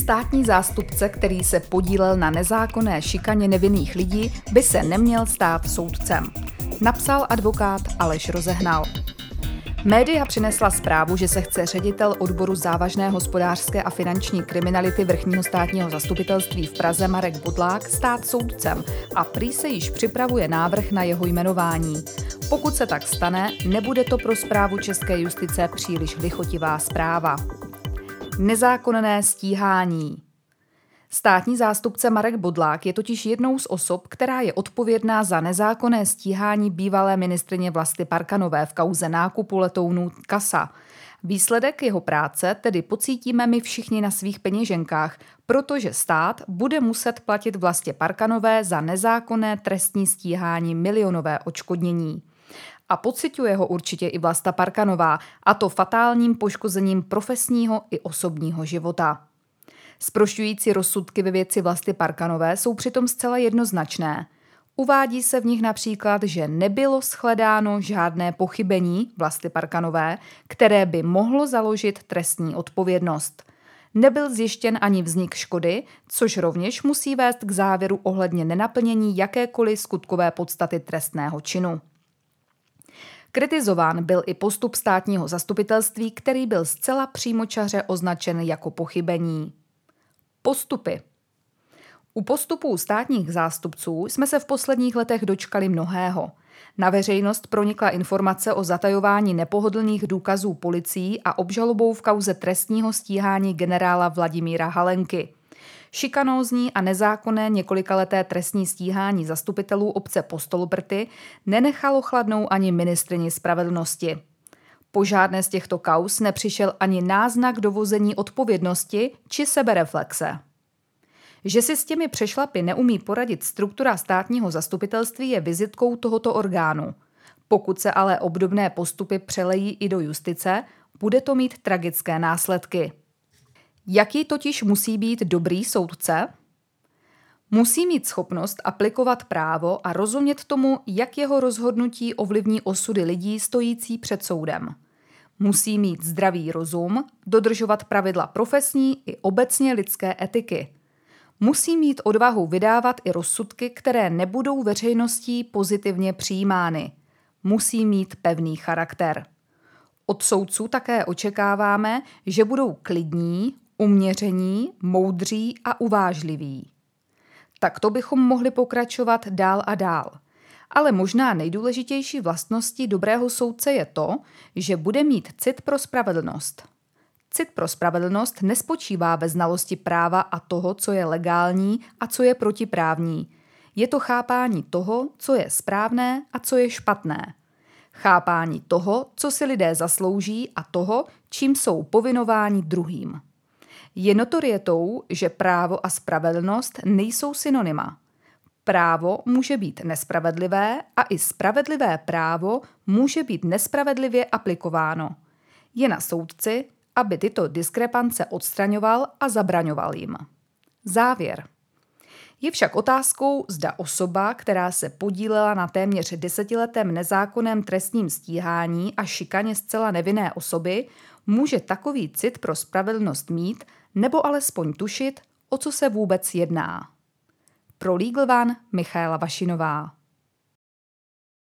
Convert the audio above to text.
Státní zástupce, který se podílel na nezákonné šikaně nevinných lidí, by se neměl stát soudcem. Napsal advokát Aleš Rozehnal. Média přinesla zprávu, že se chce ředitel odboru závažné hospodářské a finanční kriminality vrchního státního zastupitelství v Praze Marek Budlák stát soudcem a prý se již připravuje návrh na jeho jmenování. Pokud se tak stane, nebude to pro zprávu české justice příliš lichotivá zpráva. Nezákonné stíhání. Státní zástupce Marek Bodlák je totiž jednou z osob, která je odpovědná za nezákonné stíhání bývalé ministrině Vlasty Parkanové v kauze nákupu letounů Kasa. Výsledek jeho práce tedy pocítíme my všichni na svých peněženkách, protože stát bude muset platit Vlastě Parkanové za nezákonné trestní stíhání milionové očkodnění a pociťuje ho určitě i Vlasta Parkanová, a to fatálním poškozením profesního i osobního života. Sprošťující rozsudky ve věci Vlasty Parkanové jsou přitom zcela jednoznačné. Uvádí se v nich například, že nebylo shledáno žádné pochybení Vlasty Parkanové, které by mohlo založit trestní odpovědnost. Nebyl zjištěn ani vznik škody, což rovněž musí vést k závěru ohledně nenaplnění jakékoliv skutkové podstaty trestného činu. Kritizován byl i postup státního zastupitelství, který byl zcela přímočaře označen jako pochybení. Postupy. U postupů státních zástupců jsme se v posledních letech dočkali mnohého. Na veřejnost pronikla informace o zatajování nepohodlných důkazů policií a obžalobou v kauze trestního stíhání generála Vladimíra Halenky – Šikanózní a nezákonné několikaleté trestní stíhání zastupitelů obce Postolbrty nenechalo chladnou ani ministrině spravedlnosti. Po žádné z těchto kaus nepřišel ani náznak dovození odpovědnosti či sebereflexe. Že si s těmi přešlapy neumí poradit struktura státního zastupitelství je vizitkou tohoto orgánu. Pokud se ale obdobné postupy přelejí i do justice, bude to mít tragické následky. Jaký totiž musí být dobrý soudce? Musí mít schopnost aplikovat právo a rozumět tomu, jak jeho rozhodnutí ovlivní osudy lidí stojící před soudem. Musí mít zdravý rozum, dodržovat pravidla profesní i obecně lidské etiky. Musí mít odvahu vydávat i rozsudky, které nebudou veřejností pozitivně přijímány. Musí mít pevný charakter. Od soudců také očekáváme, že budou klidní, uměření, moudří a uvážliví. Tak to bychom mohli pokračovat dál a dál. Ale možná nejdůležitější vlastností dobrého soudce je to, že bude mít cit pro spravedlnost. Cit pro spravedlnost nespočívá ve znalosti práva a toho, co je legální a co je protiprávní. Je to chápání toho, co je správné a co je špatné. Chápání toho, co si lidé zaslouží a toho, čím jsou povinováni druhým. Je notorietou, že právo a spravedlnost nejsou synonyma. Právo může být nespravedlivé a i spravedlivé právo může být nespravedlivě aplikováno. Je na soudci, aby tyto diskrepance odstraňoval a zabraňoval jim. Závěr. Je však otázkou, zda osoba, která se podílela na téměř desetiletém nezákonném trestním stíhání a šikaně zcela nevinné osoby, může takový cit pro spravedlnost mít nebo alespoň tušit, o co se vůbec jedná. Pro Legal One Michaela Vašinová.